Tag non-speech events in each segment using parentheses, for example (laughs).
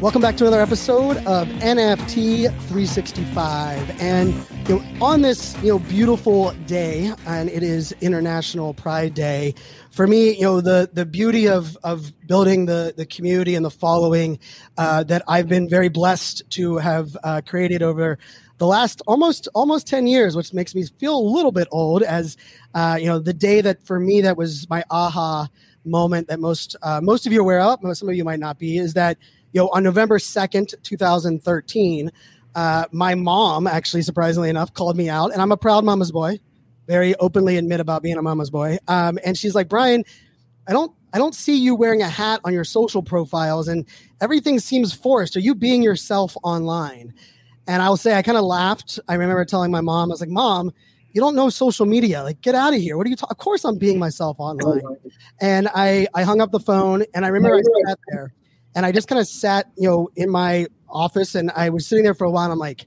Welcome back to another episode of NFT 365. And you know, on this you know beautiful day, and it is International Pride Day. For me, you know, the the beauty of of building the the community and the following uh, that I've been very blessed to have uh, created over the last almost almost 10 years which makes me feel a little bit old as uh, you know the day that for me that was my aha moment that most uh, most of you are aware of some of you might not be is that you know on november 2nd 2013 uh, my mom actually surprisingly enough called me out and i'm a proud mama's boy very openly admit about being a mama's boy um, and she's like brian i don't i don't see you wearing a hat on your social profiles and everything seems forced are you being yourself online and I'll say I kind of laughed. I remember telling my mom, I was like, "Mom, you don't know social media. Like, get out of here. What are you talking? Of course, I'm being myself online." And I I hung up the phone, and I remember I sat there, and I just kind of sat, you know, in my office, and I was sitting there for a while. And I'm like,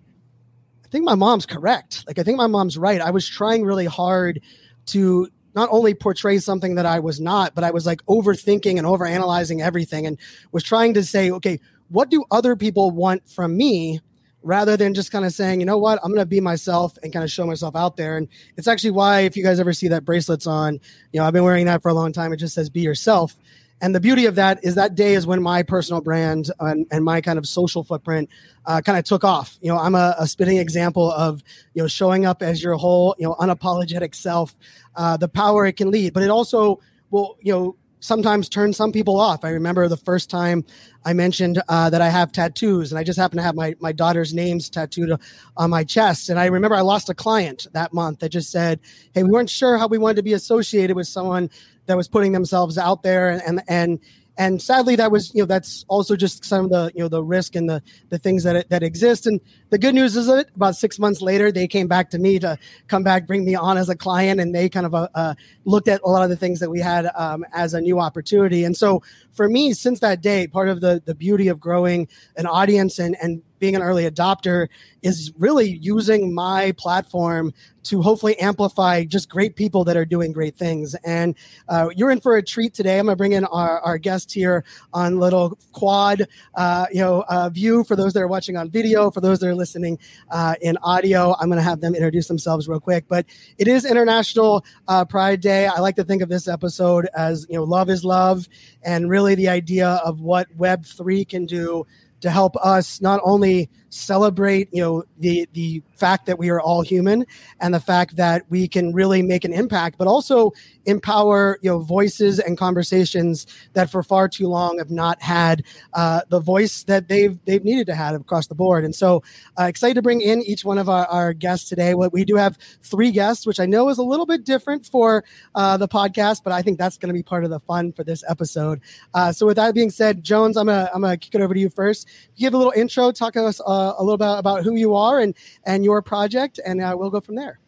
I think my mom's correct. Like, I think my mom's right. I was trying really hard to not only portray something that I was not, but I was like overthinking and overanalyzing everything, and was trying to say, okay, what do other people want from me? rather than just kind of saying, you know what, I'm to be myself and kind of show myself out there. And it's actually why, if you guys ever see that bracelets on, you know, I've been wearing that for a long time. It just says be yourself. And the beauty of that is that day is when my personal brand and, and my kind of social footprint uh, kind of took off. You know, I'm a, a, spitting example of, you know, showing up as your whole, you know, unapologetic self, uh, the power it can lead, but it also will, you know, sometimes turn some people off. I remember the first time I mentioned uh, that I have tattoos, and I just happen to have my, my daughter's names tattooed on my chest. And I remember I lost a client that month that just said, "Hey, we weren't sure how we wanted to be associated with someone that was putting themselves out there and and and." and sadly that was you know that's also just some of the you know the risk and the the things that that exist and the good news is that about six months later they came back to me to come back bring me on as a client and they kind of uh, uh, looked at a lot of the things that we had um, as a new opportunity and so for me since that day part of the the beauty of growing an audience and and being an early adopter is really using my platform to hopefully amplify just great people that are doing great things. And uh, you're in for a treat today. I'm going to bring in our, our guest here on little quad, uh, you know, uh, view for those that are watching on video, for those that are listening uh, in audio. I'm going to have them introduce themselves real quick. But it is International uh, Pride Day. I like to think of this episode as you know, love is love, and really the idea of what Web three can do to help us not only celebrate you know the the fact that we are all human and the fact that we can really make an impact but also empower you know voices and conversations that for far too long have not had uh, the voice that they've they've needed to have across the board. And so uh, excited to bring in each one of our, our guests today. What we do have three guests which i know is a little bit different for uh, the podcast but i think that's going to be part of the fun for this episode. Uh, so with that being said jones i'm gonna i'm gonna kick it over to you first. Give a little intro talk to us uh, a little bit about who you are and and your project, and uh, we'll go from there.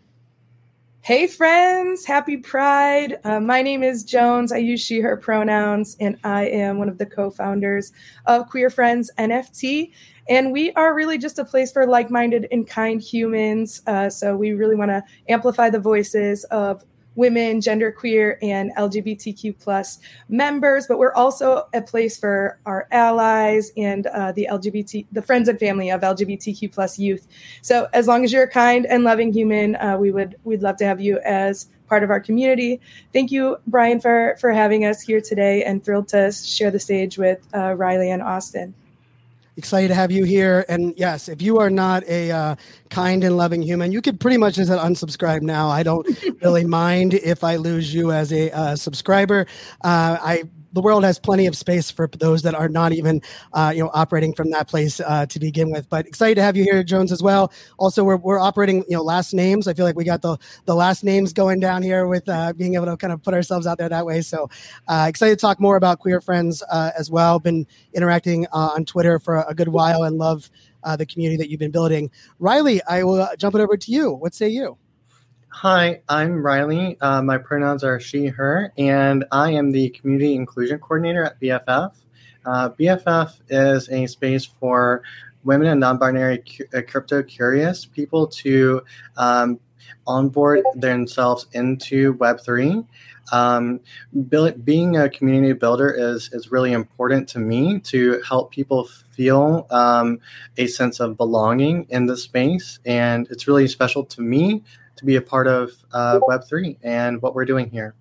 Hey, friends, happy Pride. Uh, my name is Jones. I use she, her pronouns, and I am one of the co founders of Queer Friends NFT. And we are really just a place for like minded and kind humans. Uh, so we really want to amplify the voices of women, genderqueer, and LGBTQ plus members, but we're also a place for our allies and uh, the LGBT, the friends and family of LGBTQ plus youth. So as long as you're a kind and loving human, uh, we would we'd love to have you as part of our community. Thank you, Brian, for for having us here today, and thrilled to share the stage with uh, Riley and Austin excited to have you here. And yes, if you are not a uh, kind and loving human, you could pretty much just unsubscribe now. I don't (laughs) really mind if I lose you as a uh, subscriber. Uh, I the world has plenty of space for those that are not even uh, you know operating from that place uh, to begin with. But excited to have you here, Jones, as well. Also, we're, we're operating you know last names. I feel like we got the the last names going down here with uh, being able to kind of put ourselves out there that way. So uh, excited to talk more about queer friends uh, as well. Been interacting uh, on Twitter for a good while and love the community that you've been building. Riley, I will jump it over to you. What say you? Hi, I'm Riley. Uh, my pronouns are she, her, and I am the Community Inclusion Coordinator at BFF. Uh, BFF is a space for women and non binary cu- uh, crypto curious people to um, onboard themselves into Web3. Um, build, being a community builder is, is really important to me to help people feel um, a sense of belonging in the space. And it's really special to me to be a part of uh, Web3 and what we're doing here.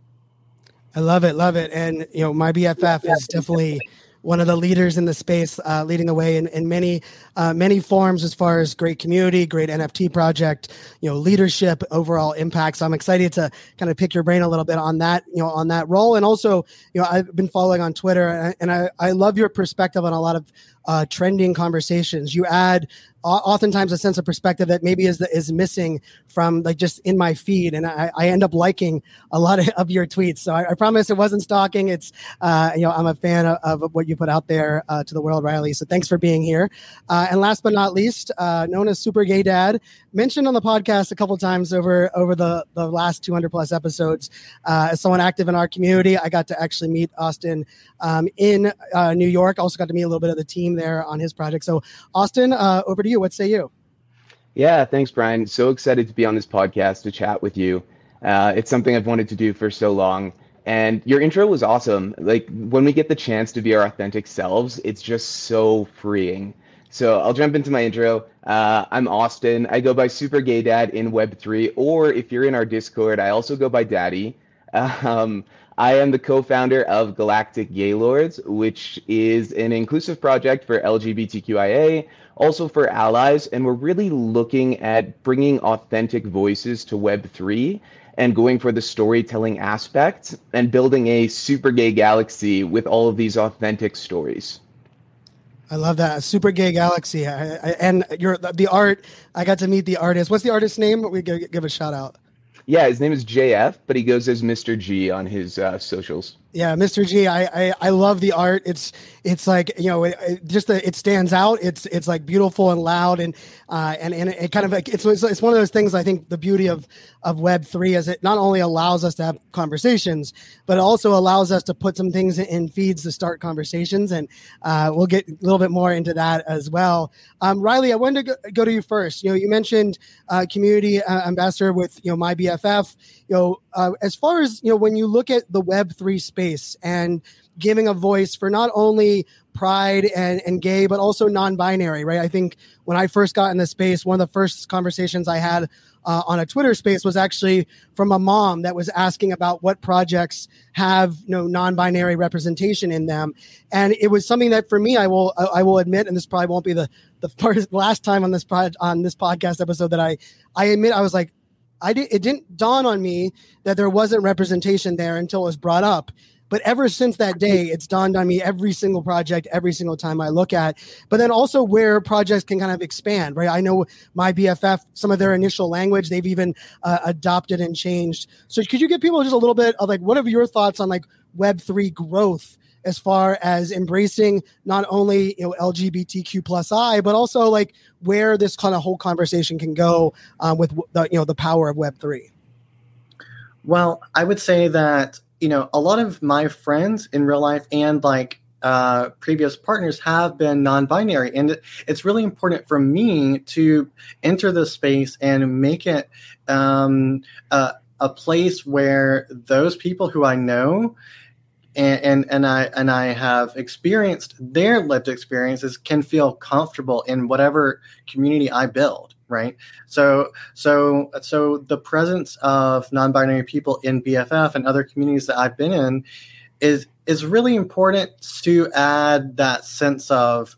I love it, love it. And, you know, my BFF is definitely one of the leaders in the space, uh, leading the way in, in many uh, many forms as far as great community, great NFT project, you know, leadership, overall impact. So I'm excited to kind of pick your brain a little bit on that, you know, on that role. And also, you know, I've been following on Twitter, and I, I, love your perspective on a lot of uh, trending conversations. You add oftentimes a sense of perspective that maybe is is missing from like just in my feed, and I, I end up liking a lot of, (laughs) of your tweets. So I, I, promise it wasn't stalking. It's uh, you know I'm a fan of, of what you put out there uh, to the world, Riley. So thanks for being here. Uh, and last but not least, uh, known as Super Gay Dad, mentioned on the podcast a couple times over over the the last 200 plus episodes. Uh, as someone active in our community, I got to actually meet Austin um, in uh, New York. Also got to meet a little bit of the team there on his project. So, Austin, uh, over to you. What say you? Yeah, thanks, Brian. So excited to be on this podcast to chat with you. Uh, it's something I've wanted to do for so long. And your intro was awesome. Like when we get the chance to be our authentic selves, it's just so freeing. So I'll jump into my intro. Uh, I'm Austin. I go by Super Gay Dad in Web3, or if you're in our Discord, I also go by Daddy. Um, I am the co-founder of Galactic Gaylords, which is an inclusive project for LGBTQIA, also for allies, and we're really looking at bringing authentic voices to Web3 and going for the storytelling aspect and building a super gay galaxy with all of these authentic stories. I love that super gay galaxy, I, I, and your the art. I got to meet the artist. What's the artist's name? We give, a shout out. Yeah, his name is JF, but he goes as Mr. G on his uh, socials. Yeah, Mr. G, I, I I love the art. It's it's like you know it, it just the, it stands out. It's it's like beautiful and loud and uh, and and it kind of like it's it's one of those things. I think the beauty of of Web three is it not only allows us to have conversations, but it also allows us to put some things in feeds to start conversations. And uh, we'll get a little bit more into that as well. Um, Riley, I wanted to go, go, to you first. You know, you mentioned uh, community uh, ambassador with you know my BFF. You know, uh, as far as you know, when you look at the Web three space and giving a voice for not only pride and, and gay, but also non-binary, right? I think when I first got in the space, one of the first conversations I had uh, on a Twitter space was actually from a mom that was asking about what projects have you know non-binary representation in them, and it was something that for me, I will I will admit, and this probably won't be the the (laughs) first last time on this pro- on this podcast episode that I I admit I was like I did it didn't dawn on me that there wasn't representation there until it was brought up but ever since that day, it's dawned on me every single project, every single time I look at, but then also where projects can kind of expand, right? I know my BFF, some of their initial language, they've even uh, adopted and changed. So could you give people just a little bit of like, what are your thoughts on like Web3 growth? as far as embracing not only you know LGBTQ plus I, but also like where this kind of whole conversation can go um, with the you know the power of Web three. Well, I would say that you know, a lot of my friends in real life and like uh, previous partners have been non-binary, and it's really important for me to enter the space and make it um, a, a place where those people who I know and, and, and I and I have experienced their lived experiences can feel comfortable in whatever community I build right? So so so the presence of non-binary people in bff and other communities that i've been in is is really important to add that sense of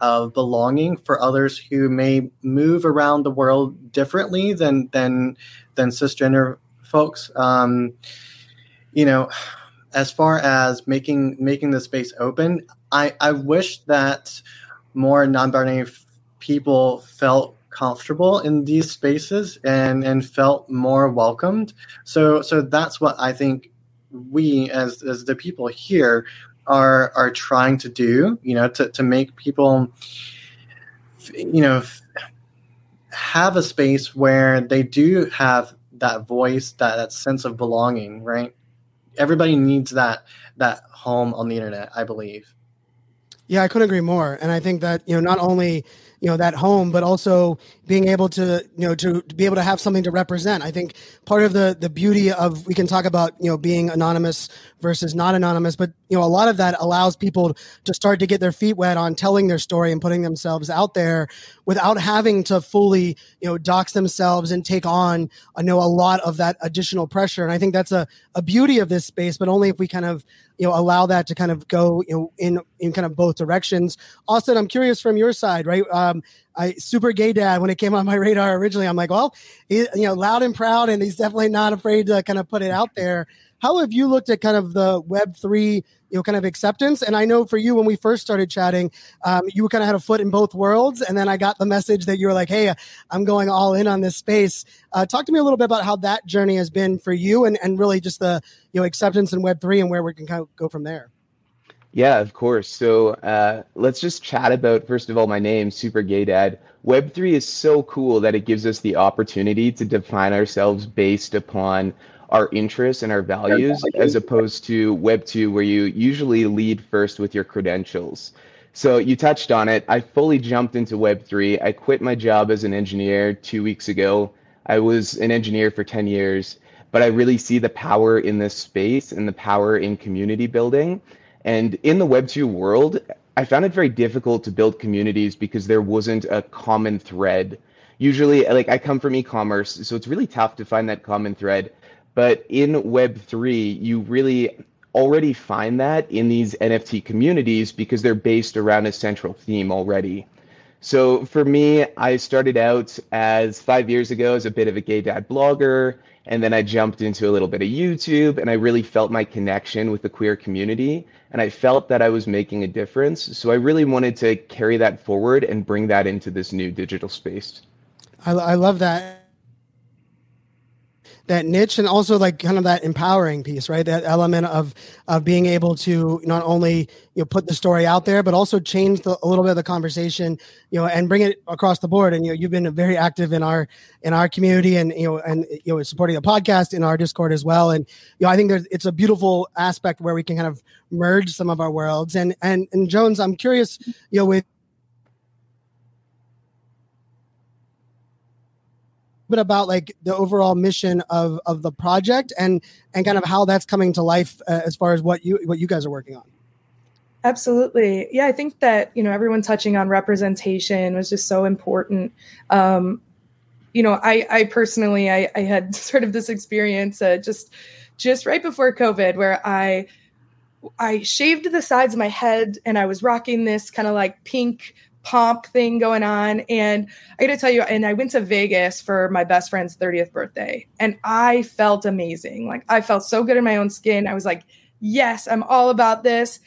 of belonging for others who may move around the world differently than than than cisgender folks. Um, you know as far as making making the space open, I I wish that more non-binary people felt comfortable in these spaces and and felt more welcomed. So so that's what I think we as as the people here are are trying to do. You know, to to make people you know have a space where they do have that voice, that, that sense of belonging, right? Everybody needs that that home on the internet, I believe. Yeah, I couldn't agree more. And I think that, you know, not only you know that home but also being able to you know to, to, be able to have something to represent. I think part of the the beauty of we can talk about you know being anonymous versus not anonymous but you know a lot of that allows people to start to get their feet wet on telling their story and putting themselves out there without having to fully you know dox themselves and take on i know a lot of that additional pressure. And i think that's a, a beauty of this space but only if we kind of you know allow that to kind of go you know in in kind of both directions. Austin i'm curious from your side right? Um i super gay dad when it came on my radar originally. I'm like well he, you know loud and proud and he's definitely not afraid to kind of put it out there. How have you looked at kind of the web 3 you know kind of acceptance? And i know for you when we first started chatting um, you kind of had a foot in both worlds and then i got the message that you were like hey i'm going all in on this space. Uh, talk to me a little bit about how that journey has been for you and, and really just the you know acceptance in web 3 and where we can kind of go from there yeah, of course. So uh, let's just chat about, first of all, my name, Super Gay Dad. Web3 is so cool that it gives us the opportunity to define ourselves based upon our interests and our values, as opposed to Web2, where you usually lead first with your credentials. So you touched on it. I fully jumped into Web3. I quit my job as an engineer two weeks ago. I was an engineer for 10 years, but I really see the power in this space and the power in community building. And in the Web2 world, I found it very difficult to build communities because there wasn't a common thread. Usually, like I come from e commerce, so it's really tough to find that common thread. But in Web3, you really already find that in these NFT communities because they're based around a central theme already. So for me, I started out as five years ago as a bit of a gay dad blogger. And then I jumped into a little bit of YouTube and I really felt my connection with the queer community. And I felt that I was making a difference. So I really wanted to carry that forward and bring that into this new digital space. I, I love that that niche and also like kind of that empowering piece right? That element of of being able to not only you know put the story out there but also change the, a little bit of the conversation you know and bring it across the board. And you know you've been very active in our in our community and you know and you know supporting the podcast in our discord as well. And you know i think there's it's a beautiful aspect where we can kind of merge some of our worlds. And and and jones i'm curious you know with bit about like the overall mission of of the project and and kind of how that's coming to life uh, as far as what you what you guys are working on. Absolutely. Yeah i think that you know everyone touching on representation was just so important. Um you know i i personally i i had (laughs) sort of this experience uh, just just right before covid where i i shaved the sides of my head and i was rocking this kind of like pink pomp thing going on. And I got to tell you, and I went to Vegas for my best friend's 30th birthday, and I felt amazing. Like I felt so good in my own skin. I was like, yes, I'm all about this.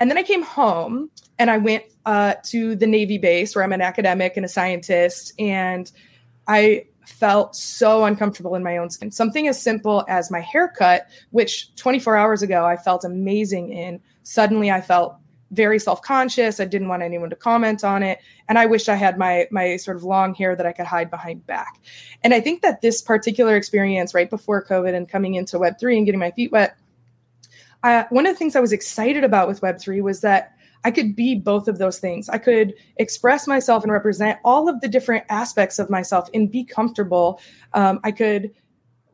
And then I came home and I went uh, to the Navy base where I'm an academic and a scientist. And I felt so uncomfortable in my own skin. Something as simple as my haircut, which 24 hours ago I felt amazing in, suddenly I felt very self-conscious. I didn't want anyone to comment on it. And I wished I had my my sort of long hair that I could hide behind back. And I think that this particular experience right before COVID and coming into Web3 and getting my feet wet, uh, one of the things I was excited about with Web3 was that I could be both of those things. I could express myself and represent all of the different aspects of myself and be comfortable. Um, I could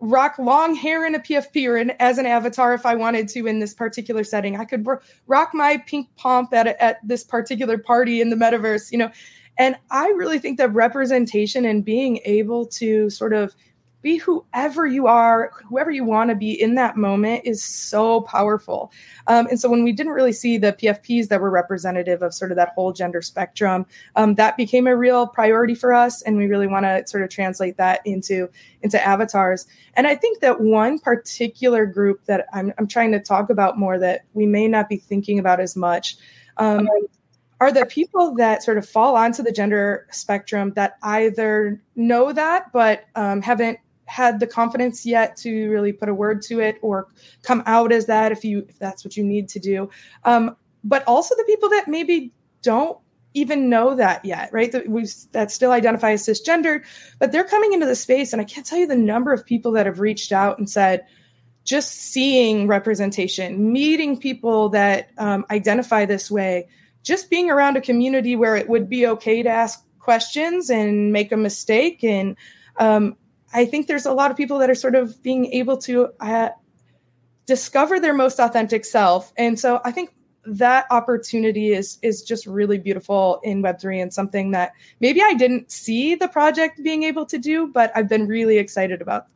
rock long hair in a PFP or in, as an avatar if I wanted to in this particular setting. I could rock my pink pomp at, a, at this particular party in the metaverse, you know. And I really think that representation and being able to sort of be whoever you are, whoever you want to be in that moment is so powerful. Um, and so when we didn't really see the PFPs that were representative of sort of that whole gender spectrum, um, that became a real priority for us, and we really want to sort of translate that into into avatars. And I think that one particular group that I'm, I'm trying to talk about more that we may not be thinking about as much. Um, are the people that sort of fall onto the gender spectrum that either know that but um, haven't had the confidence yet to really put a word to it or come out as that if you if that's what you need to do um, but also the people that maybe don't even know that yet right that we that still identify as cisgendered but they're coming into the space and i can't tell you the number of people that have reached out and said just seeing representation meeting people that um, identify this way just being around a community where it would be okay to ask questions and make a mistake. And um, I think there's a lot of people that are sort of being able to uh, discover their most authentic self. And so I think that opportunity is is just really beautiful in web3 and something that maybe i didn't see the project being able to do but i've been really excited about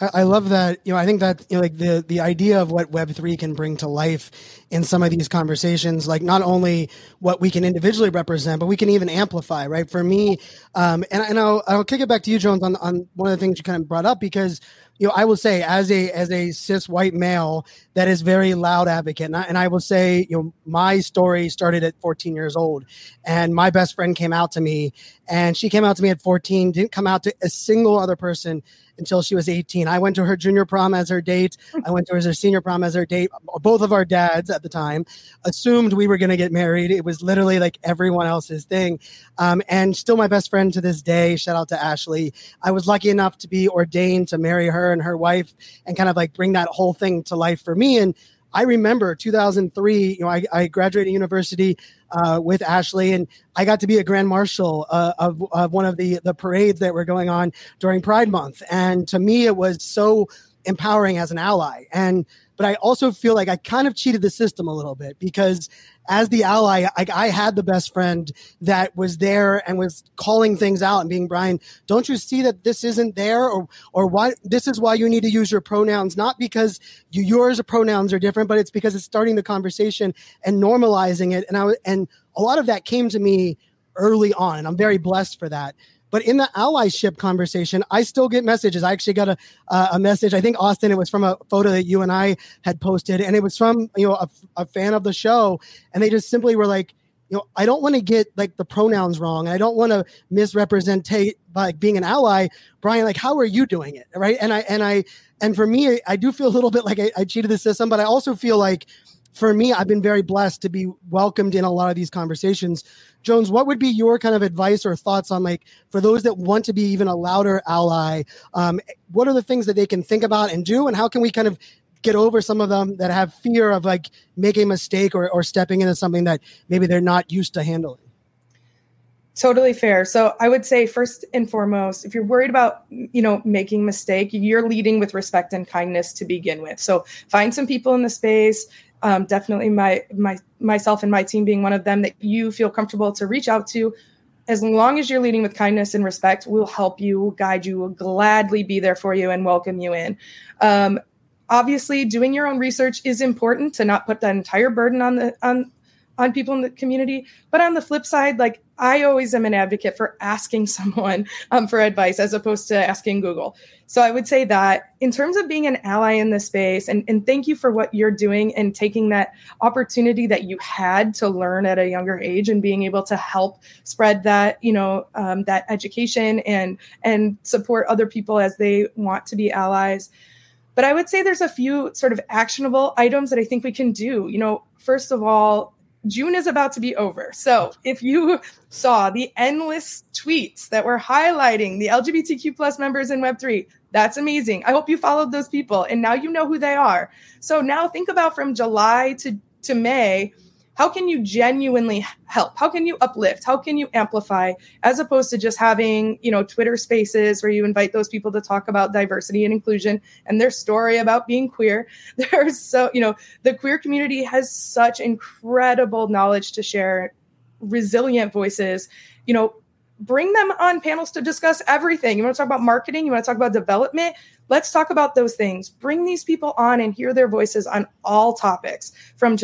I love that. You know, I think that you know, like the the idea of what Web three can bring to life in some of these conversations, like not only what we can individually represent, but we can even amplify. Right? For me, um, and and I'll I'll kick it back to you, Jones, on on one of the things you kind of brought up because you know, I will say as a as a cis white male that is very loud advocate, and I, and I will say, you know, my story started at 14 years old, and my best friend came out to me, and she came out to me at 14, didn't come out to a single other person until she was 18. I went to her junior prom as her date. I went to her senior prom as her date. Both of our dads at the time assumed we were going to get married. It was literally like everyone else's thing. Um, and still my best friend to this day. Shout out to Ashley. I was lucky enough to be ordained to marry her and her wife and kind of like bring that whole thing to life for me. And I remember 2003, you know, I, I graduated university uh, with Ashley, and I got to be a grand marshal uh, of, of one of the the parades that were going on during Pride Month, and to me, it was so empowering as an ally. And but I also feel like I kind of cheated the system a little bit because as the ally, I, I, had the best friend that was there and was calling things out and being Brian, don't you see that this isn't there or or why this is why you need to use your pronouns, not because you, yours pronouns are different, but it's because it's starting the conversation and normalizing it. And I and a lot of that came to me early on, and I'm very blessed for that. But in the allyship conversation, I still get messages. I actually got a uh, a message. I think Austin. It was from a photo that you and I had posted, and it was from you know a, a fan of the show, and they just simply were like, you know, I don't want to get like the pronouns wrong. I don't want to misrepresent like being an ally. Brian, like, how are you doing it? Right. And I, and I, and for me, I do feel a little bit like I, I cheated the system, but I also feel like for me, I've been very blessed to be welcomed in a lot of these conversations. Jones, what would be your kind of advice or thoughts on like for those that want to be even a louder ally? Um, what are the things that they can think about and do, and how can we kind of get over some of them that have fear of like making a mistake or, or stepping into something that maybe they're not used to handling? Totally fair. So I would say first and foremost, if you're worried about, you know, making mistake, you're leading with respect and kindness to begin with. So find some people in the space um, definitely my my myself and my team being one of them that you feel comfortable to reach out to as long as you're leading with kindness and respect we'll help you guide you we'll gladly be there for you and welcome you in um, obviously doing your own research is important to not put that entire burden on the on on people in the community. But on the flip side, like I always am an advocate for asking (laughs) someone um, for advice as opposed to asking Google. So I would say that in terms of being an ally in this space, and, and thank you for what you're doing and taking that opportunity that you had to learn at a younger age and being able to help spread that, you know, um, that education and and support other people as they want to be allies. But I would say there's a few sort of actionable items that I think we can do. You know, first of all, June is about to be over. So if you saw the endless tweets that were highlighting the LGBTQ plus members in Web3, that's amazing. I hope you followed those people and now you know who they are. So now think about from July to, to May, how can you genuinely help how can you uplift how can you amplify as opposed to just having you know twitter spaces where you invite those people to talk about diversity and inclusion and their story about being queer (laughs) there's so you know the queer community has such incredible knowledge to share resilient voices you know bring them on panels to discuss everything. You want to talk about marketing? You want to talk about development? Let's talk about those things. Bring these people on and hear their voices on all topics from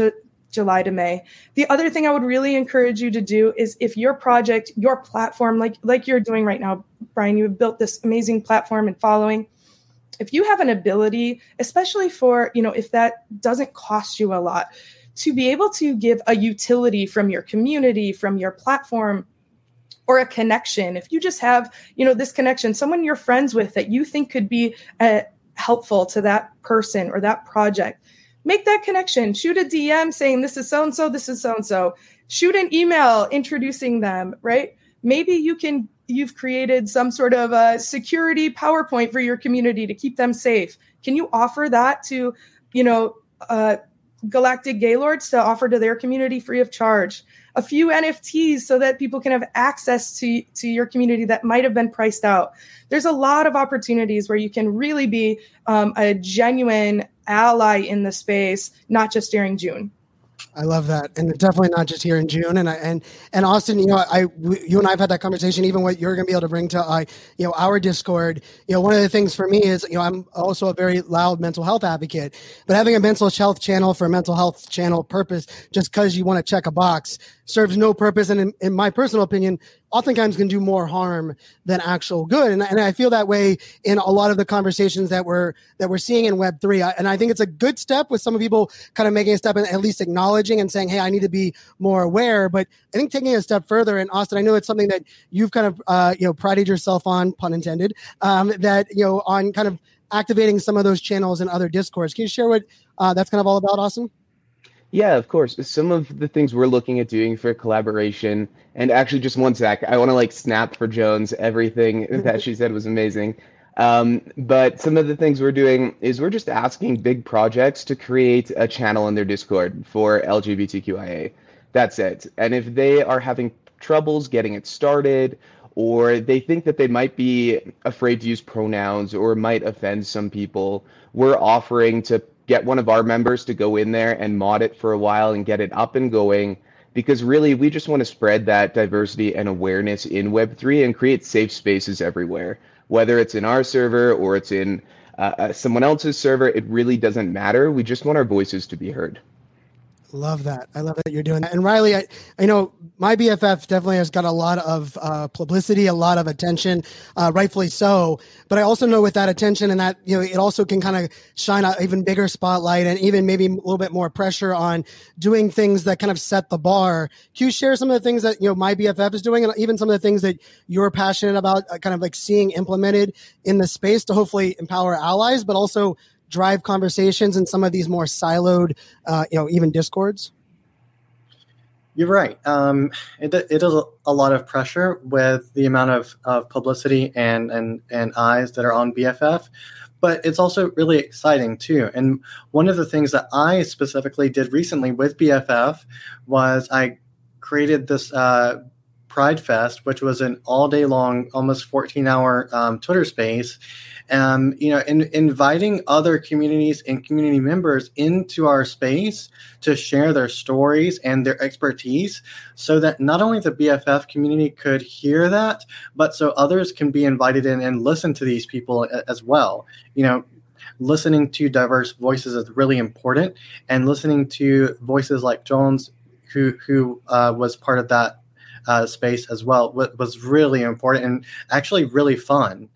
July to May. The other thing I would really encourage you to do is if your project, your platform, like like you're doing right now, Brian, you've built this amazing platform and following. If you have an ability, especially for, you know, if that doesn't cost you a lot, to be able to give a utility from your community, from your platform, or a connection if you just have you know this connection someone you're friends with that you think could be uh, helpful to that person or that project make that connection. Shoot a dm saying this is so and so this is so and so shoot an email introducing them right? Maybe you can you've created some sort of a security powerpoint for your community to keep them safe. Can you offer that to you know uh, galactic gaylords to offer to their community free of charge? A few nfts so that people can have access to to your community that might have been priced out. There's a lot of opportunities where you can really be um, a genuine ally in the space not just during june I love that, and definitely not just here in June. And I, and and Austin, you know, I you and I have had that conversation. Even what you're going to be able to bring to uh, you know our Discord. You know, one of the things for me is you know I'm also a very loud mental health advocate, but having a mental health channel for a mental health channel purpose just because you want to check a box serves no purpose, and in, in my personal opinion, oftentimes can do more harm than actual good. And, and I feel that way in a lot of the conversations that we're that we're seeing in Web three. And I think it's a good step with some people kind of making a step and at least acknowledging and saying, "Hey, I need to be more aware." But I think taking a step further, and Austin, I know it's something that you've kind of uh, you know prided yourself on, pun intended, um, that you know on kind of activating some of those channels and other Discords. Can you share what uh, that's kind of all about, Austin? Yeah, of course. Some of the things we're looking at doing for collaboration, and actually, just one sec, I want to like snap for Jones. Everything (laughs) that she said was amazing. Um, but some of the things we're doing is we're just asking big projects to create a channel in their Discord for LGBTQIA. That's it. And if they are having troubles getting it started, or they think that they might be afraid to use pronouns or might offend some people, we're offering to get one of our members to go in there and mod it for a while and get it up and going because really we just want to spread that diversity and awareness in web3 and create safe spaces everywhere. Whether it's in our server or it's in uh, uh someone else's server it really doesn't matter. We just want our voices to be heard Love that. I love that you're doing that. And Riley, I, I know my BFF definitely has got a lot of uh, publicity, a lot of attention, uh, rightfully so. But I also know with that attention and that, you know, it also can kind of shine an even bigger spotlight and even maybe a little bit more pressure on doing things that kind of set the bar. Can you share some of the things that, you know, my BFF is doing and even some of the things that you're passionate about, uh, kind of like seeing implemented in the space to hopefully empower allies, but also drive conversations in some of these more siloed, uh, you know, even discords? You're right. Um, it, it is a lot of pressure with the amount of, of publicity and, and, and eyes that are on BFF, but it's also really exciting too. And one of the things that I specifically did recently with BFF was I created this uh, Pride Fest, which was an all day long, almost 14 hour um, Twitter space um, you know, in, inviting other communities and community members into our space to share their stories and their expertise so that not only the BFF community could hear that, but so others can be invited in and listen to these people as well. You know, listening to diverse voices is really important, and listening to voices like Jones, who who uh, was part of that uh, space as well, was really important and actually really fun.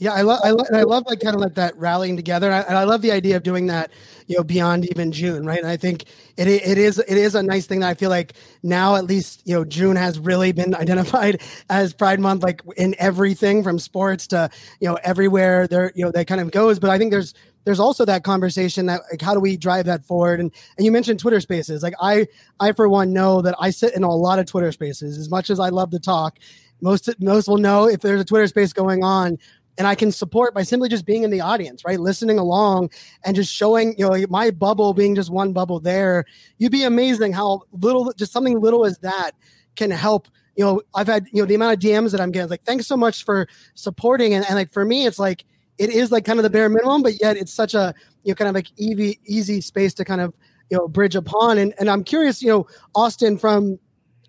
Yeah, I love, I, lo- I love like kind of like that rallying together, and I, and I, love the idea of doing that, you know, beyond even June, right? And I think it it is it is a nice thing that I feel like now at least you know June has really been (laughs) identified as Pride Month, like in everything from sports to you know everywhere there you know that kind of goes. But I think there's there's also that conversation that like how do we drive that forward and and you mentioned twitter spaces like i i for one know that i sit in a lot of twitter spaces as much as i love to talk most most will know if there's a twitter space going on and I can support by simply just being in the audience, right? Listening along and just showing, you know, my bubble being just one bubble there. You'd be amazing how little, just something little as that can help. You know, I've had, you know, the amount of DMs that I'm getting, like, thanks so much for supporting. And, and like, for me, it's like, it is like kind of the bare minimum, but yet it's such a, you know, kind of like easy, easy space to kind of, you know, bridge upon. And, and I'm curious, you know, Austin, from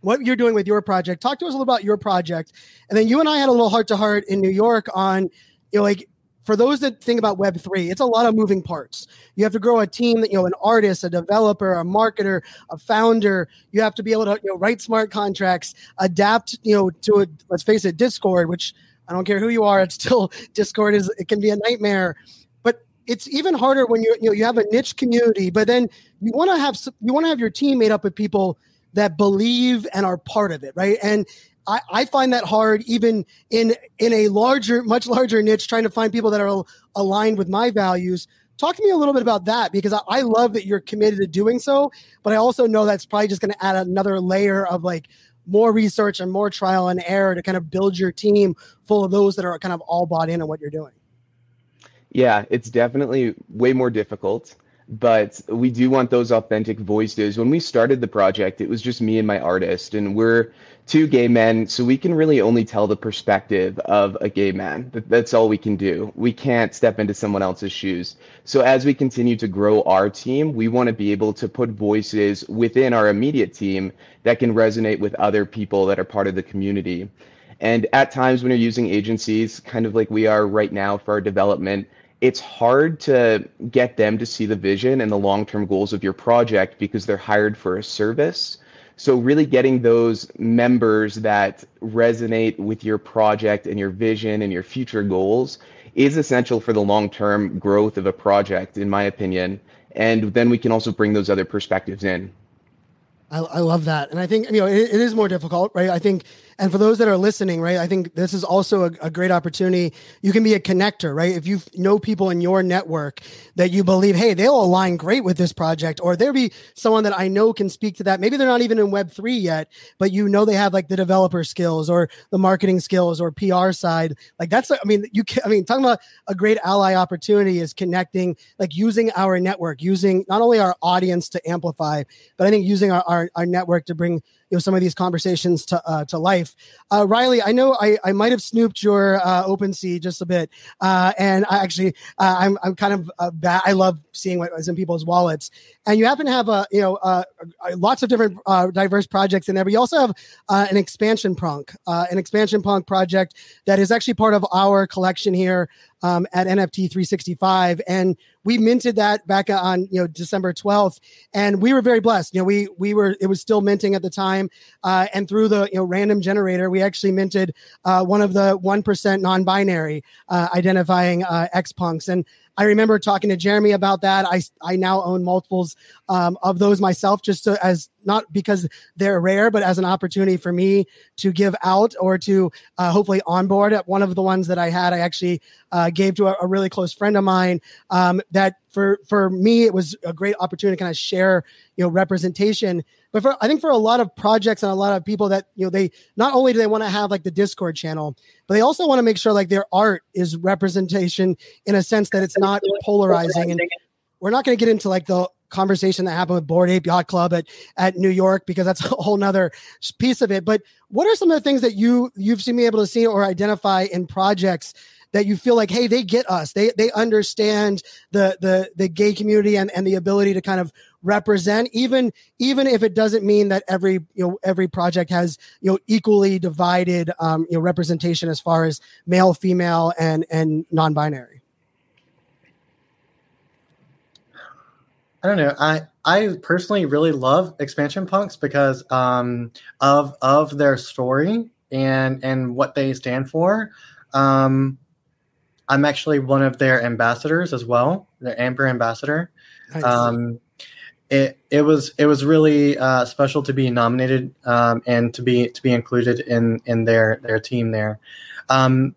what you're doing with your project. Talk to us a little about your project, and then you and I had a little heart to heart in New York on, you know, like for those that think about Web three, it's a lot of moving parts. You have to grow a team that you know, an artist, a developer, a marketer, a founder. You have to be able to you know write smart contracts, adapt, you know, to a, let's face it, Discord, which I don't care who you are, it's still (laughs) Discord is it can be a nightmare. But it's even harder when you you know you have a niche community, but then you want to have you want to have your team made up of people that believe and are part of it, right? And I, I, find that hard even in in a larger, much larger niche, trying to find people that are aligned with my values. Talk to me a little bit about that because I, I love that you're committed to doing so, but I also know that's probably just going to add another layer of like more research and more trial and error to kind of build your team full of those that are kind of all bought in on what you're doing. Yeah, it's definitely way more difficult but we do want those authentic voices. When we started the project, it was just me and my artist, and we're two gay men, so we can really only tell the perspective of a gay man. That's all we can do. We can't step into someone else's shoes. So as we continue to grow our team, we want to be able to put voices within our immediate team that can resonate with other people that are part of the community. And at times when you're using agencies, kind of like we are right now for our development, it's hard to get them to see the vision and the long-term goals of your project because they're hired for a service. So really getting those members that resonate with your project and your vision and your future goals is essential for the long-term growth of a project in my opinion. And then we can also bring those other perspectives in. I, I love that. And I think, you know, it, it is more difficult, right? I think and for those that are listening, right, I think this is also a, a, great opportunity. You can be a connector, right? If you know people in your network that you believe, hey, they'll align great with this project, or there be someone that I know can speak to that. Maybe they're not even in Web three yet, but you know they have like the developer skills or the marketing skills or PR side. Like that's, I mean, you can, I mean, talking about a great ally opportunity is connecting, like using our network, using not only our audience to amplify, but I think using our, our, our network to bring you know some of these conversations to uh, to life. Uh, Riley, I know I, I might have snooped your uh, OpenSea just a bit, uh, and I actually uh, I'm I'm kind of uh, bad. I love seeing what is in people's wallets, and you happen to have a you know lots of different diverse projects in there, but you also have an expansion punk, an expansion punk project that is actually part of our collection here um, at NFT 365, and we minted that back on you know December 12th, and we were very blessed. You know, we we were it was still minting at the time, uh, and through the you know random generator, we actually minted uh, one of the one percent non-binary uh, identifying uh, X punks, and I remember talking to Jeremy about that. I I now own multiples um, of those myself, just to, as not because they're rare, but as an opportunity for me to give out or to uh, hopefully onboard. At One of the ones that I had, I actually uh, gave to a, a, really close friend of mine. Um, that for for me, it was a great opportunity to kind of share, you know, representation. But for I think for a lot of projects and a lot of people that you know, they not only do they want to have like the Discord channel, but they also want to make sure like their art is representation in a sense that it's not polarizing. And we're not going to get into like the conversation that happened with Bored Ape Yacht Club at, at New York because that's (laughs) a whole nother piece of it. But what are some of the things that you you've seen me able to see or identify in projects that you feel like, hey, they get us. They they understand the the the gay community and, and the ability to kind of represent, even even if it doesn't mean that every you know every project has you know equally divided um, you know representation as far as male, female, and and non-binary. I don't know. I I personally really love expansion punks because um, of of their story and and what they stand for. Um, I'm actually one of their ambassadors as well, the Amber ambassador. Nice. Um, it it was it was really uh, special to be nominated um, and to be to be included in in their their team there. Um,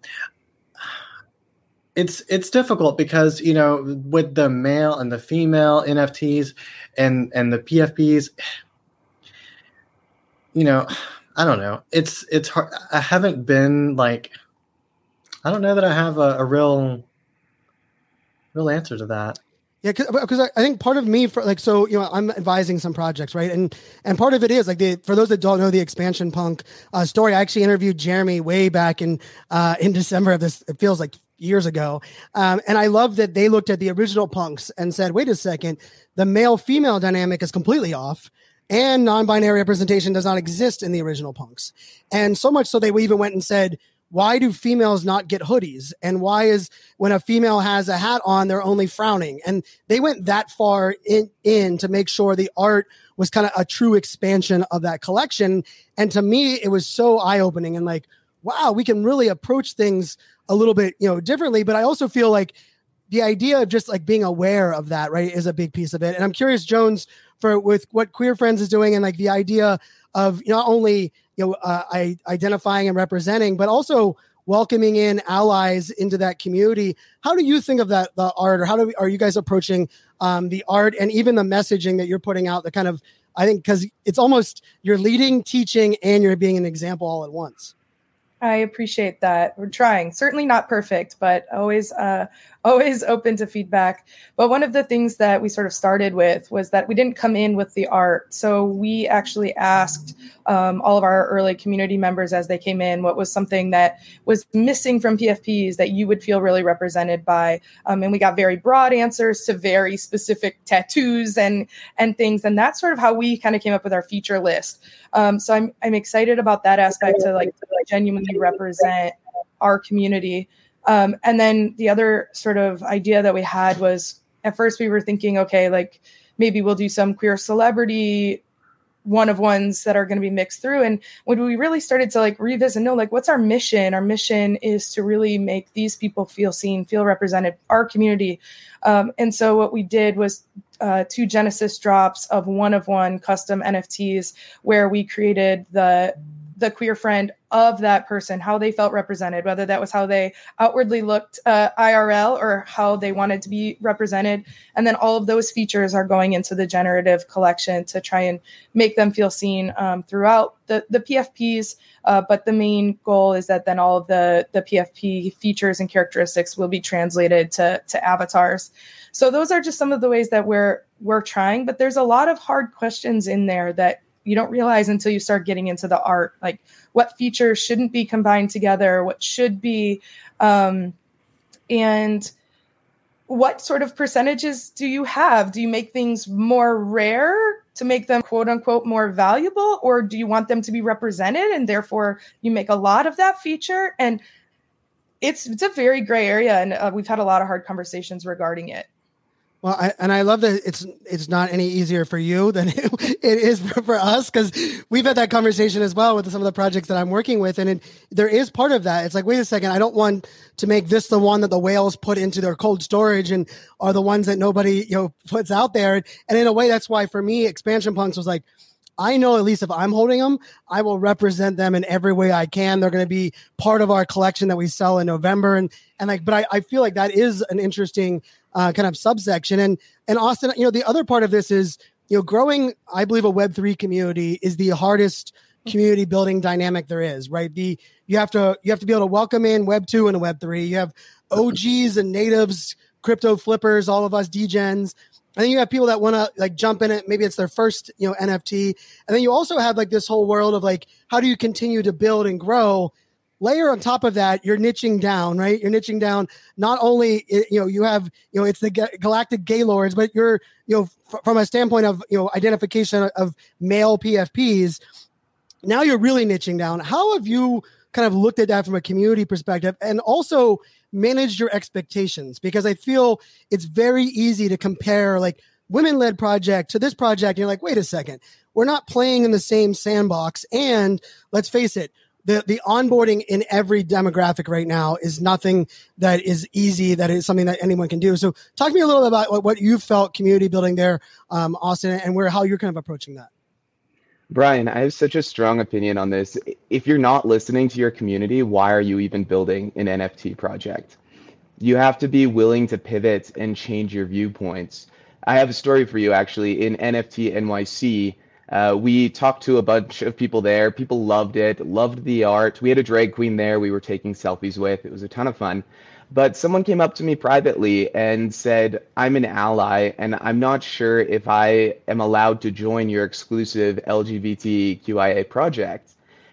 it's it's difficult because you know with the male and the female NFTs and and the PFPs, you know, I don't know. It's it's hard. I haven't been like, I don't know that I have a, a real real answer to that. Yeah, because I, think part of me for like so you know I'm advising some projects right and and part of it is like the for those that don't know the expansion punk uh, story I actually interviewed Jeremy way back in uh, in (laughs) December of this it feels like years ago. Um, and I love that they looked at the original punks and said, wait a second, the male female dynamic is completely off. and non-binary representation does not exist in the original punks. And so much so they even went and said, why do females not get hoodies? And why is when a female has a hat on, they're only frowning? And they went that far in, in to make sure the art was kind of a true expansion of that collection. And to me, it was so eye opening and like, wow, we can really approach things a little bit, you know, differently. But I also feel like the idea of just like being aware of that, right, is a big piece of it. And I'm curious, Jones, for with what Queer Friends is doing and like the idea of not only you know uh, I, identifying and representing, but also welcoming in allies into that community. How do you think of that the art, or how do we, are you guys approaching um, the art and even the messaging that you're putting out? The kind of I think because it's almost you're leading, teaching, and you're being an example all at once. I appreciate that. We're trying. Certainly not perfect, but always uh, always open to feedback. But one of the things that we sort of started with was that we didn't come in with the art. So we actually asked um, all of our early community members as they came in what was something that was missing from PFPs that you would feel really represented by. Um, and we got very broad answers to very specific tattoos and and things. And that's sort of how we kind of came up with our feature list. Um, so I'm I'm excited about that aspect to like, to like genuinely represent our community. Um, and then the other sort of idea that we had was at first we were thinking, okay, like maybe we'll do some queer celebrity one of ones that are going to be mixed through. And when we really started to like revisit no like what's our mission? Our mission is to really make these people feel seen feel represented our community. Um, and so what we did was uh, two genesis drops of one of one custom nfts where we created the the queer friend of that person, how they felt represented, whether that was how they outwardly looked uh, IRL or how they wanted to be represented. And then all of those features are going into the generative collection to try and make them feel seen um, throughout the, the PFPs. Uh, but the main goal is that then all of the, the PFP features and characteristics will be translated to, to avatars. So those are just some of the ways that we're we're trying, but there's a lot of hard questions in there that you don't realize until you start getting into the art like what features shouldn't be combined together what should be um, and what sort of percentages do you have? Do you make things more rare to make them quote unquote more valuable or do you want them to be represented and therefore you make a lot of that feature? And it's it's a very gray area and uh, we've had a lot of hard conversations regarding it well, I, and I love that it's it's not any easier for you than (laughs) it, it is for, for us because we've had that conversation as well with some of the projects that I'm working with, and it, there is part of that. It's like, wait a second, I don't want to make this the one that the whales put into their cold storage and are the ones that nobody you know puts out there. And in a way, that's why for me, expansion punks was like, I know at least if I'm holding them, I will represent them in every way I can. They're going to be part of our collection that we sell in November, and and like, but I, I feel like that is an interesting uh, kind of subsection. And and Austin, you know, the other part of this is you know growing. I believe a Web three community is the hardest community building dynamic there is. Right, the you have to you have to be able to welcome in Web two and Web three. You have OGs and natives, crypto flippers, all of us degens. And then you have people that want to like jump in it. Maybe it's their first, you know, NFT. And then you also have like this whole world of like, how do you continue to build and grow? Layer on top of that you're niching down right? You're niching down not only you know you have you know it's the galactic gaylords but you're you know f- from a standpoint of you know identification of male pfps now you're really niching down. How have you kind of looked at that from a community perspective and also managed your expectations? Because i feel it's very easy to compare like women led project to this project and you're like wait a second. We're not playing in the same sandbox and let's face it the the onboarding in every demographic right now is nothing that is easy. That is something that anyone can do. So, talk to me a little bit about what, what you felt community building there, um, Austin, and where how you're kind of approaching that. Brian, I have such a strong opinion on this. If you're not listening to your community, why are you even building an NFT project? You have to be willing to pivot and change your viewpoints. I have a story for you actually in NFT NYC. Uh, we talked to a bunch of people there. People loved it, loved the art. We had a drag queen there we were taking selfies with. It was a ton of fun. But someone came up to me privately and said, I'm an ally, and I'm not sure if I am allowed to join your exclusive LGBTQIA project.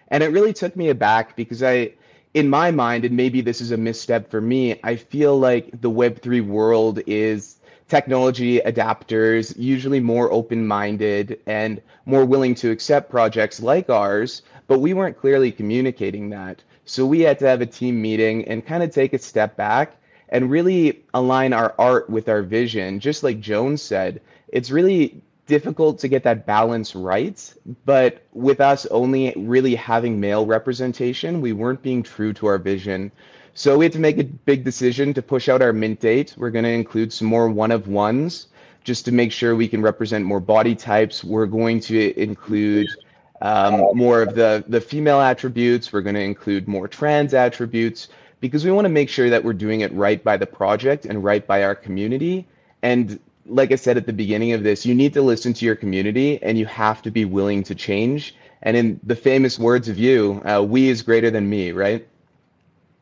And it really took me aback because I, in my mind, and maybe this is a misstep for me, I feel like the Web3 world is technology adapters, usually more open minded and more willing to accept projects like ours, but we weren't clearly communicating that. So we had to have a team meeting and kind of take a step back and really align our art with our vision. Just like Jones said, it's really difficult to get that balance right. But with us only really having male representation, we weren't being true to our vision. So we had to make a big decision to push out our mint date. We're going to include some more one of ones just to make sure we can represent more body types. We're going to include um, more of the, the female attributes. We're going to include more trans attributes because we want to make sure that we're doing it right by the project and right by our community. And like I said at the beginning of this, you need to listen to your community and you have to be willing to change. And in the famous words of you, uh, we is greater than me, right?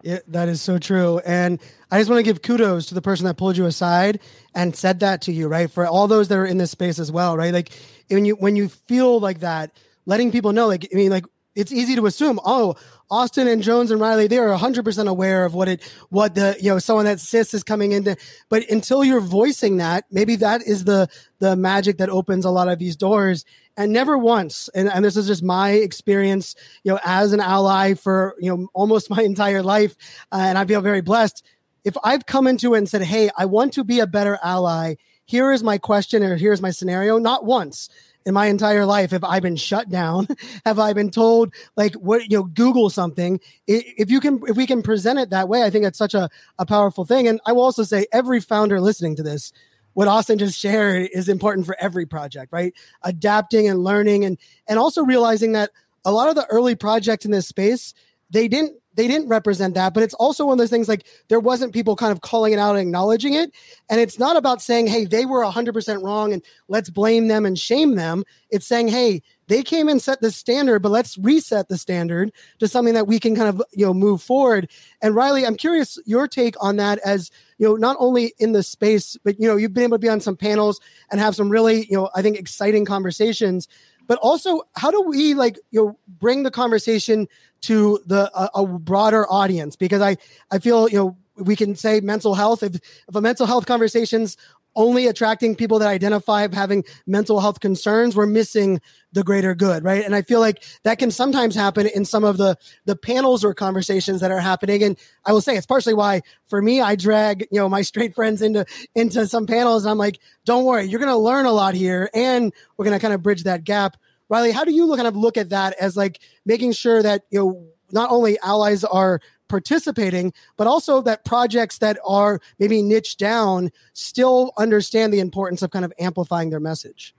Yeah, that is so true. And I just want to give kudos to the person that pulled you aside and said that to you, right? For all those that are in this space as well, right? Like when you when you feel like that, letting people know, like I mean, like it's easy to assume, oh, Austin and Jones and Riley, they are 100% aware of what it, what the, you know, someone that cis is coming into. But until you're voicing that, maybe that is the, the magic that opens a lot of these doors. And never once, and, and this is just my experience, you know, as an ally for, you know, almost my (laughs) entire life. Uh, and I feel very blessed. If I've come into it and said, Hey, I want to be a better ally. Here is my question or here's my scenario. Not once in my entire life have I been shut down? (laughs) have I been told like what you know Google something? If you can, if we can present it that way, I think it's such a, a powerful thing. And I will also say, every founder listening to this, what Austin just shared is important for every project, right? Adapting and learning, and and also realizing that a lot of the early projects in this space they didn't they didn't represent that but it's also one of those things like there wasn't people kind of calling it out and acknowledging it. And it's not about saying hey they were 100% wrong and let's blame them and shame them. It's saying hey they came and set the standard but let's reset the standard to something that we can kind of you know move forward. And riley i'm curious your take on that as you know not only in the space but you know you've been able to be on some panels and have some really you know i think exciting conversations but also how do we like you know bring the conversation to the a, broader audience? Because i i feel you know we can say mental health if, if a mental health conversations only attracting people that identify having mental health concerns we're missing the greater good right? And i feel like that can sometimes happen in some of the the panels or conversations that are happening. And i will say it's partially why for me i drag you know my straight friends into into some panels and i'm like don't worry you're to learn a lot here and we're to kind of bridge that gap. Riley how do you look, kind of look at that as like making sure that you know not only allies are participating, but also that projects that are maybe niche down still understand the importance of kind of amplifying their message?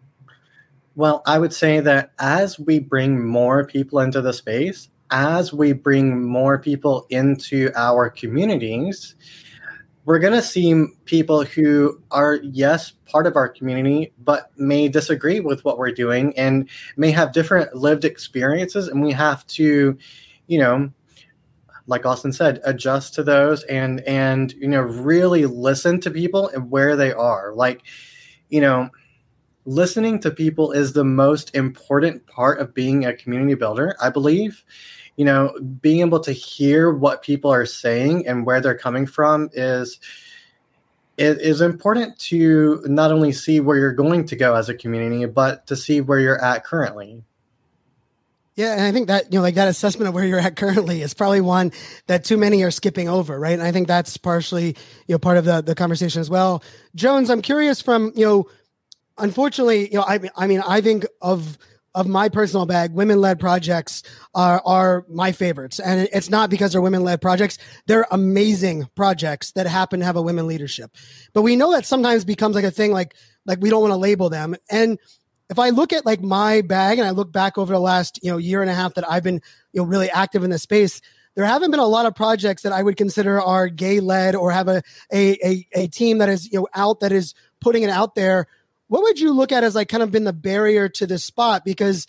Well, I would say that as we bring more people into the space, as we bring more people into our communities, we're going to see people who are, yes, part of our community, but may disagree with what we're doing and may have different lived experiences. And we have to, you know, like Austin said, adjust to those and and you know really listen to people and where they are. Like, you know, listening to people is the most important part of being a community builder, I believe. You know, being able to hear what people are saying and where they're coming from is it is important to not only see where you're going to go as a community, but to see where you're at currently. Yeah, and I think that you know, like that assessment of where you're at currently is probably one that too many are skipping over, right? And I think that's partially you know part of the the conversation as well. Jones, I'm curious from you know, unfortunately, you know, I I mean, I think of of my personal bag, women led projects are are my favorites, and it's not because they're women led projects; they're amazing projects that happen to have a women leadership. But we know that sometimes becomes like a thing, like like we don't want to label them and if I look at like my bag and I look back over the last, you know, year and a half that I've been, you know, really active in the space, there haven't been a lot of projects that I would consider are gay led or have a, a, a, a team that is, you know, out that is putting it out there. What would you look at as like kind of been the barrier to this spot? Because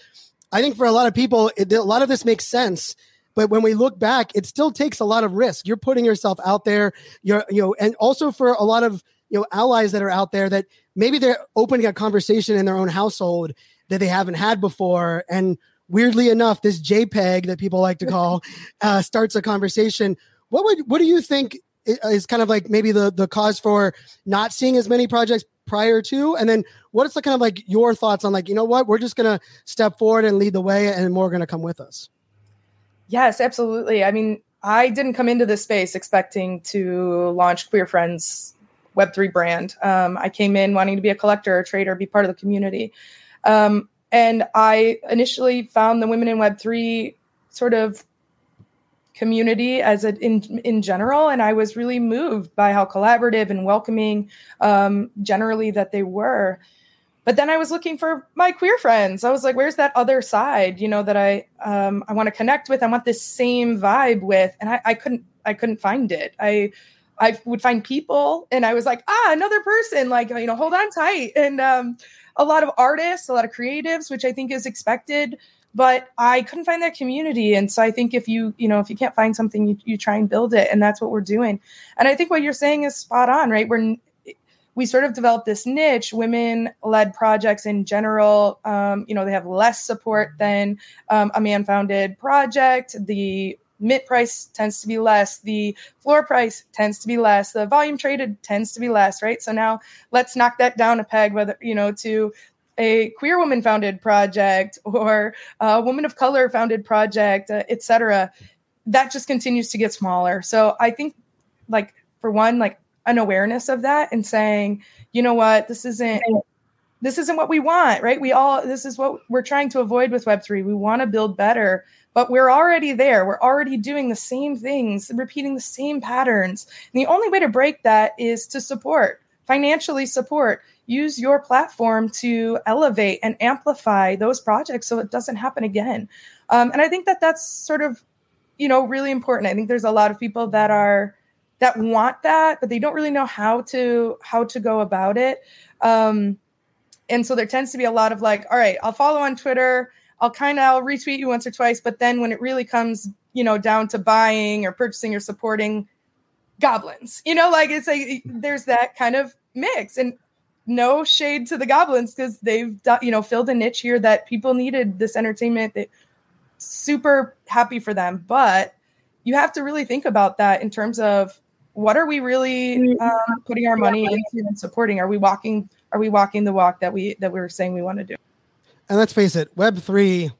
I think for a lot of people, it, a lot of this makes sense. But when we look back, it still takes a lot of risk. You're putting yourself out there. You're, you know, and also for a lot of you know allies that are out there that maybe they're opening a conversation in their own household that they haven't had before. And weirdly enough this jpeg that people like to (laughs) call uh, starts a conversation. What would what do you think is kind of like maybe the the cause for not seeing as many projects prior to? And then what is the kind of like your thoughts on like you know what we're just gonna step forward and lead the way and more gonna come with us? Yes absolutely. I mean i didn't come into this space expecting to launch queer friends web3 brand. Um, i came in wanting to be a collector a trader be part of the community. Um, and i initially found the women in web3 sort of community as a in in general and i was really moved by how collaborative and welcoming um, generally that they were. But then i was looking for my queer friends. I was like where's that other side you know that i um, i want to connect with i want this same vibe with? And I, I couldn't i couldn't find it. I i would find people and i was like ah another person like you know hold on tight and um, a lot of artists a lot of creatives which i think is expected but I couldn't find that community. And so I think if you, you know, if you can't find something, you, you try and build it. And that's what we're doing. And I think what you're saying is spot on, right? We're, we sort of developed this niche women led projects in general um, you know they have less support than um, a man founded project the mint price tends to be less the floor price tends to be less the volume traded tends to be less right so now let's knock that down a peg whether you know to a queer woman founded project or a woman of color founded project, uh, etc. That just continues to get smaller. So I think, like for one, like an awareness of that and saying, you know what, this isn't this isn't what we want, right? We all this is what we're trying to avoid with Web3. We want to build better, but we're already there. We're already doing the same things, repeating the same patterns. And the only way to break that is to support, financially support use your platform to elevate and amplify those projects so it doesn't happen again. Um, and I think that that's sort of, you know, really important. I think there's a lot of people that are that want that, but they don't really know how to how to go about it. Um, and so there tends to be a lot of like, all right, I'll follow on Twitter. I'll kind of I'll retweet you once or twice, but then when it really comes, you know, down to buying or purchasing or supporting goblins, you know, like it's like there's that kind of mix. And no shade to the goblins because they've you know filled a niche here that people needed this entertainment. That super happy for them. But you have to really think about that in terms of what are we really uh, putting our money into and supporting? Are we walking are we walking the walk that we that we were saying we want to do and let's face it web 3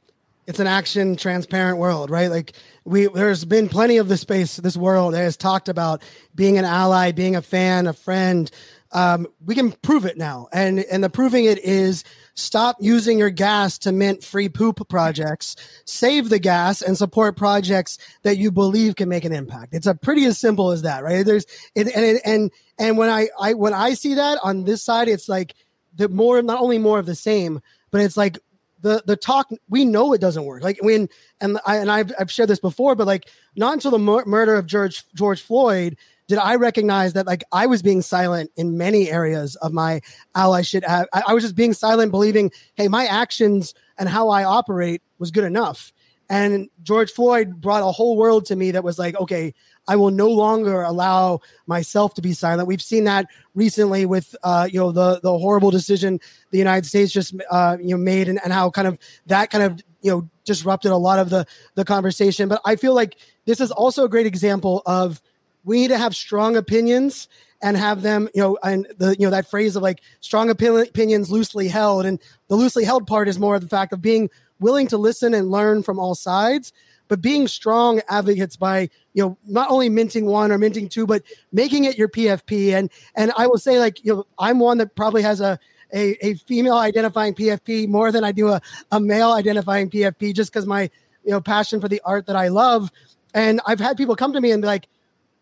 it's an action transparent world right like we there's been plenty of the space this world that has talked about being an ally being a fan a friend um, we can prove it now. And and the proving it is stop using your gas to mint free poop projects. Save the gas and support projects that you believe can make an impact. It's a pretty as simple as that, right? There's and and and when I I when I see that on this side, it's like the more not only more of the same, but it's like the the talk we know it doesn't work like when and I and I've, I've shared this before but like not until the mur- murder of George George Floyd did I recognize that like I was being silent in many areas of my allyship. I, I was just being silent, believing, hey, my actions and how I operate was good enough. And George Floyd brought a whole world to me that was like, okay, I will no longer allow myself to be silent. We've seen that recently with, uh, you know, the the horrible decision the United States just, uh, you know, made, and, and how kind of that kind of, you know, disrupted a lot of the the conversation. But I feel like this is also a great example of we need to have strong opinions and have them, you know, and the you know that phrase of like strong opinions loosely held, and the loosely held part is more of the fact of being willing to listen and learn from all sides, but being strong advocates by you know not only minting one or minting two, but making it your PFP. And and I will say like you know I'm one that probably has a a, a female identifying PFP more than I do a, a male identifying PFP, just because my you know passion for the art that I love. And I've had people come to me and be like,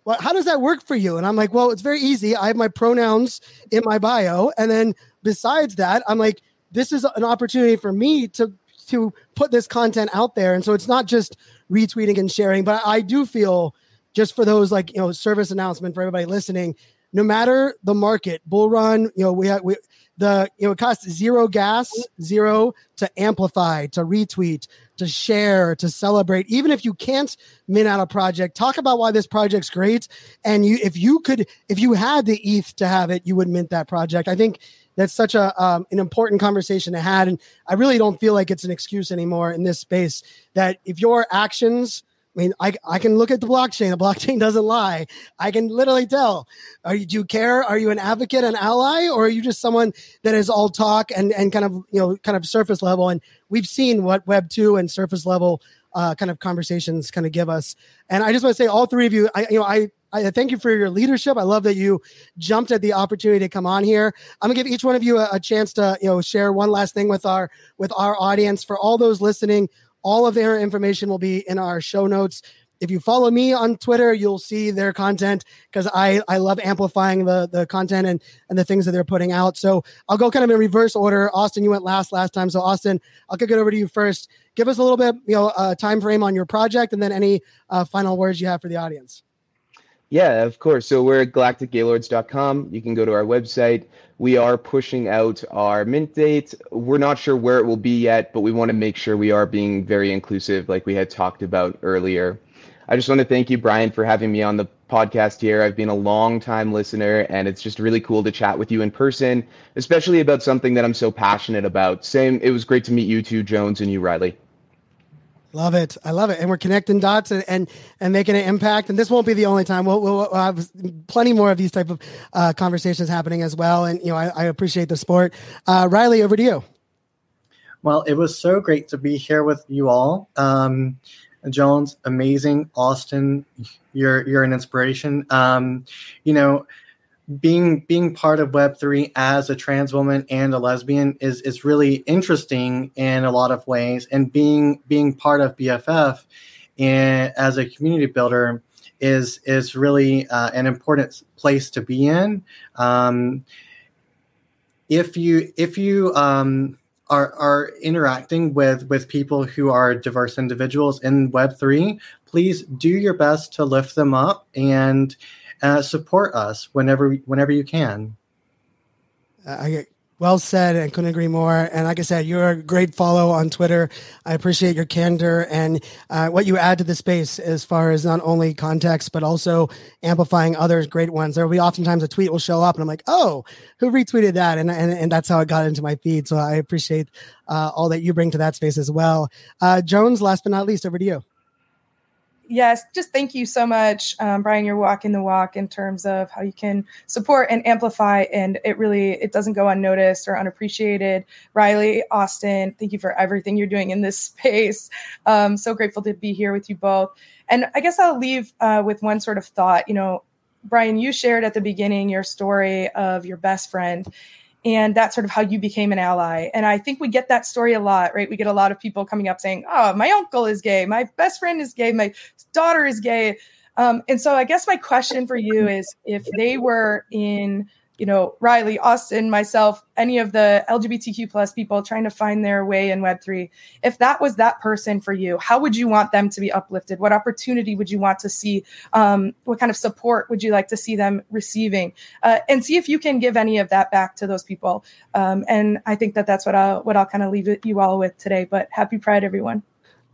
well, how does that work for you? And I'm like, well, it's very easy. I have my pronouns in my bio. And then besides that, I'm like, this is an opportunity for me to to put this content out there. And so it's not just retweeting and sharing, but I do feel just for those like, you know, service announcement for everybody listening, no matter the market, bull run, you know, we have we the you know it costs zero gas, zero to amplify, to retweet, to share, to celebrate. Even if you can't mint out a project, talk about why this project's great. And you, if you could, if you had the ETH to have it, you would mint that project. I think that's such a um, an important conversation to have, and I really don't feel like it's an excuse anymore in this space. That if your actions I mean, I, I can look at the blockchain. The blockchain doesn't lie. I can literally tell. Are you do you care? Are you an advocate, an ally, or are you just someone that is all talk and and kind of you know kind of surface level? And we've seen what Web two and surface level uh, kind of conversations kind of give us. And I just want to say, all three of you, I you know I I thank you for your leadership. I love that you jumped at the opportunity to come on here. I'm gonna give each one of you a, a, chance to, you know, share one last thing with our with our audience. For all those listening, all of their information will be in our show notes. If you follow me on Twitter, you'll see their content because I, I love amplifying the, the content and, and the things that they're putting out. So I'll go kind of in reverse order. Austin, you went last last time. So Austin, I'll kick it over to you first. Give us a little bit, you know, uh, time frame on your project and then any uh, final words you have for the audience. Yeah, of course. So we're at galacticgaylords.com. You can go to our website. We are pushing out our mint date. We're not sure where it will be yet, but we want to make sure we are being very inclusive, like we had talked about earlier. I just want to thank you, Brian, for having me on the podcast here. I've been a long time listener, and it's just really cool to chat with you in person, especially about something that I'm so passionate about. Same, it was great to meet you too, Jones, and you, Riley. Love it. I love it. And we're connecting dots and, and, and making an impact. And this won't be the only time. We'll, we'll, we'll have plenty more of these type of uh, conversations happening as well. And, you know, I, I appreciate the sport. Uh, Riley, over to you. Well, it was so great to be here with you all. Um, Jones, amazing. Austin, you're, you're an inspiration. Um, you know, being being part of web3 as a trans woman and a lesbian is is really interesting in a lot of ways. And being being part of bff and as a community builder is is really uh, an important place to be in. Um, if you if you um, are are interacting with with people who are diverse individuals in web3 please do your best to lift them up and uh, support us whenever whenever you can. I well said and couldn't agree more. And like I said, you're a great follow on Twitter. I appreciate your candor and uh, what you add to the space as far as not only context, but also amplifying others' great ones. There will be oftentimes a tweet will show up and I'm like, oh, who retweeted that? And, and, and that's how it got into my feed. So I appreciate uh, all that you bring to that space as well. Uh, Jones, last but not least, over to you yes, just thank you so much, um, Brian. You're walking the walk in terms of how you can support and amplify, and it really it doesn't go unnoticed or unappreciated. Riley, Austin, thank you for everything you're doing in this (laughs) space. Um, so grateful to be here with you both. And I guess I'll leave uh, with one sort of thought. You know, Brian, you shared at the beginning your story of your best friend and that's sort of how you became an ally. And i think we get that story a lot right? We get a lot of people coming up saying oh my uncle is gay. My best friend is gay. My daughter is gay. Um, and so i guess my question for you is if they were in you know, Riley, Austin, myself, any of the LGBTQ plus people trying to find their way in Web3, if that was that person for you, how would you want them to be uplifted? What opportunity would you want to see? Um, what kind of support would you like to see them receiving? Uh, and see if you can give any of that back to those people. Um, and I think that that's what I'll, what I'll kind of leave you all with today. But happy Pride, everyone.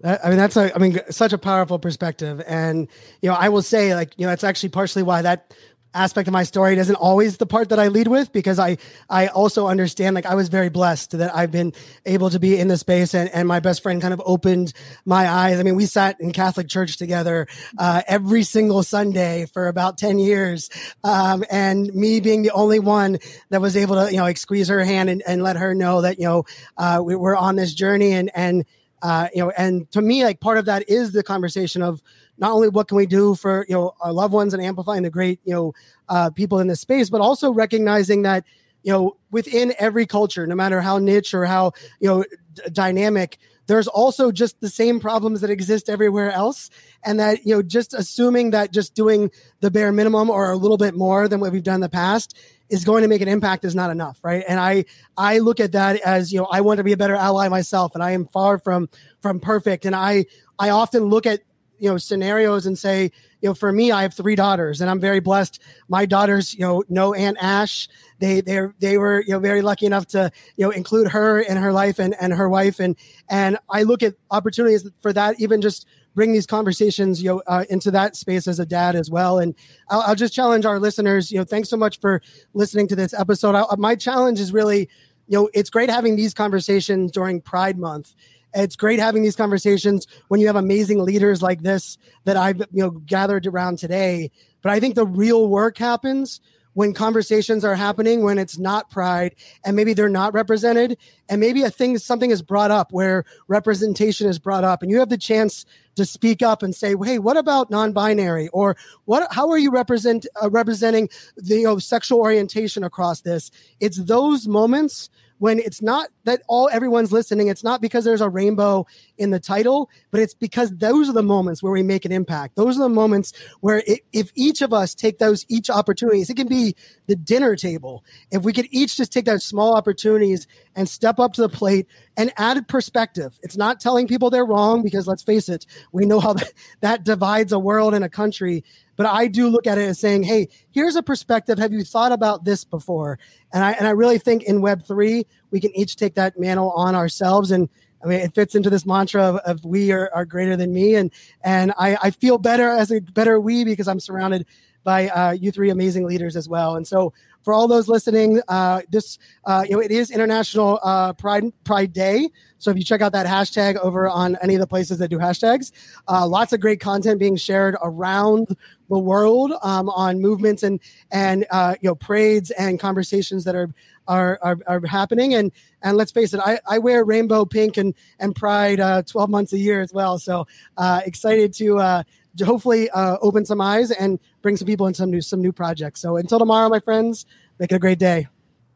I mean, that's a, I mean, such a powerful perspective. And, you know, I will say, like, you know, that's actually partially why that aspect of my story isn't always the part that I lead with because I I also understand like I was very blessed that I've been able to be in the space and, and my best friend kind of opened my eyes. I mean, we sat in Catholic church together uh, every single Sunday for about 10 years. Um, and me being the only one that was able to, you know, like squeeze her hand and, and let her know that, you know, uh, we, we're on this journey and, and, uh, you know, and to me, like part of that is the conversation of, not only what can we do for you know our loved ones and amplifying the great you know uh, people in this space, but also recognizing that you know within every culture, no matter how niche or how you know d- dynamic, there's also just the same problems that exist everywhere else, and that you know just assuming that just doing the bare minimum or a little bit more than what we've done in the past is going to make an impact is not enough right? And i i look at that as you know i want to be a better ally myself and i am far from from perfect. And i i often look at you know scenarios and say you know for me i have three daughters and i'm very blessed. My daughters you know know aunt ash. They they they were you know very lucky enough to you know include her in her life and and her wife. And and i look at opportunities for that even just bring these conversations you know uh, into that space as a dad as well. And I'll, I'll, just challenge our listeners you know thanks so much for listening to this episode. I, my challenge is really you know it's great having these conversations during pride month it's great having these conversations when you have amazing leaders like this that I've you know gathered around today. But I think the real work happens when conversations are happening when it's not pride and maybe they're not represented. And maybe a thing something is brought up where representation is brought up and you have the chance to speak up and say hey what about non-binary? or what how are you represent uh, representing the you know, sexual orientation across this? It's those moments when it's not that all everyone's listening it's not because there's a rainbow in the title but it's because those are the moments where we make an impact. Those are the moments where it, if each of us take those each opportunities it can be the dinner table. If we could each just take those small opportunities and step up to the plate and add perspective. It's not telling people they're wrong because let's face it we know how that, (laughs) that divides a world and a country but I do look at it as saying, hey, here's a perspective. Have you thought about this before? And I and I really think in Web three we can each take that mantle on ourselves and. I mean, it fits into this mantra of, of we are, are greater than me, and and I, I feel better as a better we because I'm surrounded by uh, you three amazing leaders as well. And so, for all those listening, uh, this uh, you know it is International uh, Pride Pride Day. So if you check out that hashtag over on any of the places that do hashtags, uh, lots of great content being shared around the world um, on movements and and uh, you know parades and conversations that are are, are, are happening. And and let's face it, I, I wear rainbow pink and and pride 12 months a year as well. So uh, excited to uh, to hopefully uh, open some eyes and bring some people in some new some new projects. So until tomorrow, my friends, make it a great day.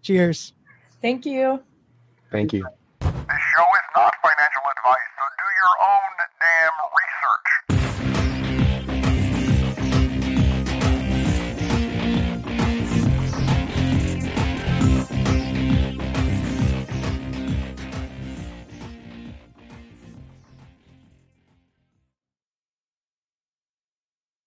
Cheers. Thank you. Thank you. This show is not financial advice, so do your own damn research.